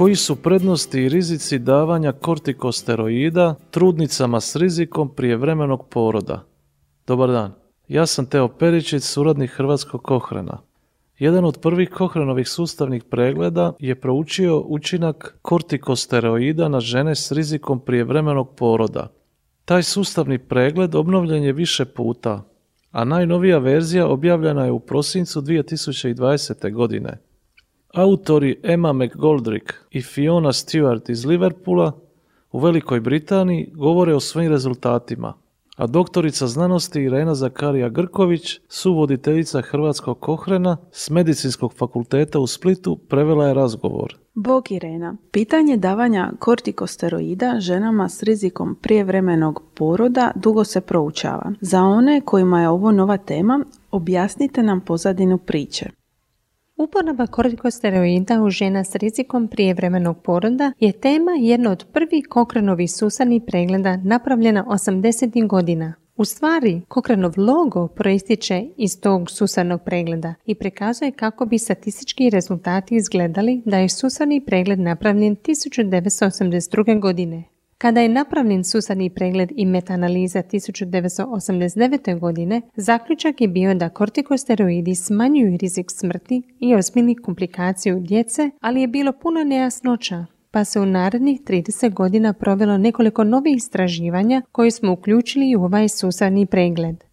Koji su prednosti i rizici davanja kortikosteroida trudnicama s rizikom prijevremenog poroda? Dobar dan, ja sam Teo Peričić, suradnik Hrvatskog Kohrena. Jedan od prvih Kohrenovih sustavnih pregleda je proučio učinak kortikosteroida na žene s rizikom prijevremenog poroda. Taj sustavni pregled obnovljen je više puta, a najnovija verzija objavljena je u prosincu 2020. godine. Autori Emma McGoldrick i Fiona Stewart iz Liverpoola u Velikoj Britaniji govore o svojim rezultatima, a doktorica znanosti Irena Zakarija Grković, suvoditeljica Hrvatskog kohrena s Medicinskog fakulteta u Splitu, prevela je razgovor. Bog Irena, pitanje davanja kortikosteroida ženama s rizikom prijevremenog poroda dugo se proučava. Za one kojima je ovo nova tema, objasnite nam pozadinu priče. Uporaba kortikosteroida u žena s rizikom prijevremenog poroda je tema jedna od prvih kokrenovih susanih pregleda napravljena 80. godina. U stvari, Kokrenov logo proističe iz tog susanog pregleda i prikazuje kako bi statistički rezultati izgledali da je susani pregled napravljen 1982. godine. Kada je napravljen susadni pregled i metaanaliza 1989. godine, zaključak je bio da kortikosteroidi smanjuju rizik smrti i ozbiljnih komplikacija u djece, ali je bilo puno nejasnoća, pa se u narednih 30 godina provelo nekoliko novih istraživanja koje smo uključili u ovaj sustavni pregled.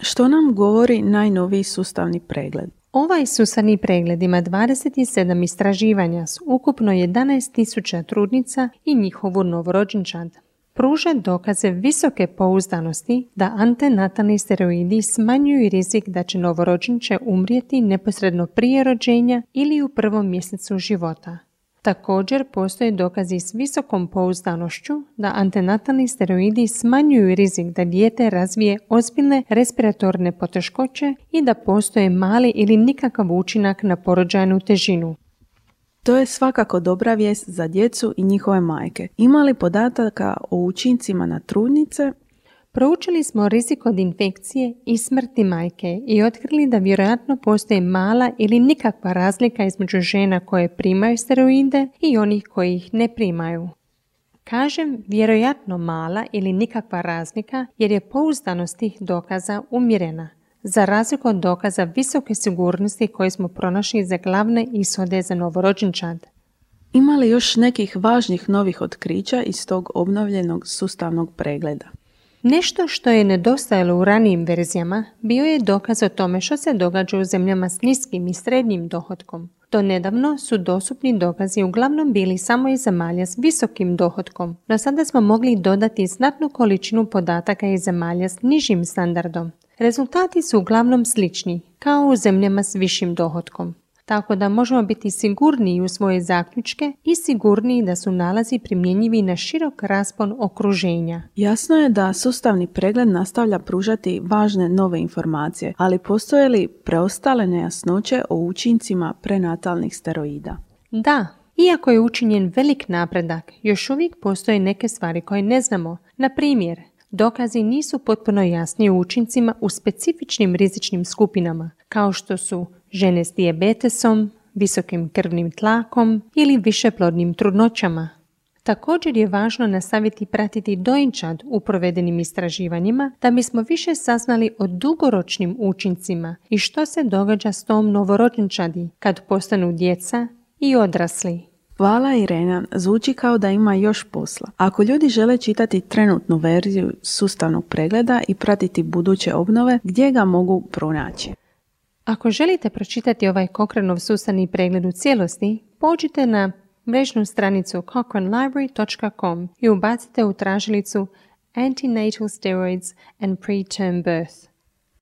Što nam govori najnoviji sustavni pregled? Ovaj susani pregled ima 27 istraživanja s ukupno 11.000 trudnica i njihovu novorođenčad. Pruža dokaze visoke pouzdanosti da antenatalni steroidi smanjuju rizik da će novorođenče umrijeti neposredno prije rođenja ili u prvom mjesecu života. Također postoje dokazi s visokom pouzdanošću da antenatalni steroidi smanjuju rizik da dijete razvije ozbiljne respiratorne poteškoće i da postoje mali ili nikakav učinak na porođajnu težinu. To je svakako dobra vijest za djecu i njihove majke. Ima li podataka o učincima na trudnice Proučili smo rizik od infekcije i smrti majke i otkrili da vjerojatno postoji mala ili nikakva razlika između žena koje primaju steroide i onih koji ih ne primaju. Kažem vjerojatno mala ili nikakva razlika jer je pouzdanost tih dokaza umjerena, za razliku od dokaza visoke sigurnosti koje smo pronašli za glavne ishode za novorođenčad. Ima li još nekih važnih novih otkrića iz tog obnovljenog sustavnog pregleda? Nešto što je nedostajalo u ranijim verzijama bio je dokaz o tome što se događa u zemljama s niskim i srednjim dohodkom. Do nedavno su dostupni dokazi uglavnom bili samo iz zemalja s visokim dohodkom, no sada smo mogli dodati znatnu količinu podataka iz zemalja s nižim standardom. Rezultati su uglavnom slični, kao u zemljama s višim dohodkom tako da možemo biti sigurniji u svoje zaključke i sigurniji da su nalazi primjenjivi na širok raspon okruženja. Jasno je da sustavni pregled nastavlja pružati važne nove informacije, ali postoje li preostale nejasnoće o učincima prenatalnih steroida? Da, iako je učinjen velik napredak, još uvijek postoje neke stvari koje ne znamo. Na primjer, dokazi nisu potpuno jasni o učincima u specifičnim rizičnim skupinama, kao što su žene s dijabetesom, visokim krvnim tlakom ili višeplodnim trudnoćama. Također je važno nastaviti pratiti dojenčad u provedenim istraživanjima da bismo više saznali o dugoročnim učincima i što se događa s tom novorođenčadi kad postanu djeca i odrasli. Hvala Irena, zvuči kao da ima još posla. Ako ljudi žele čitati trenutnu verziju sustavnog pregleda i pratiti buduće obnove, gdje ga mogu pronaći? Ako želite pročitati ovaj Cochranov sustavni pregled u cijelosti, pođite na mrežnu stranicu cochranelibrary.com i ubacite u tražilicu Antenatal Steroids and Preterm Birth.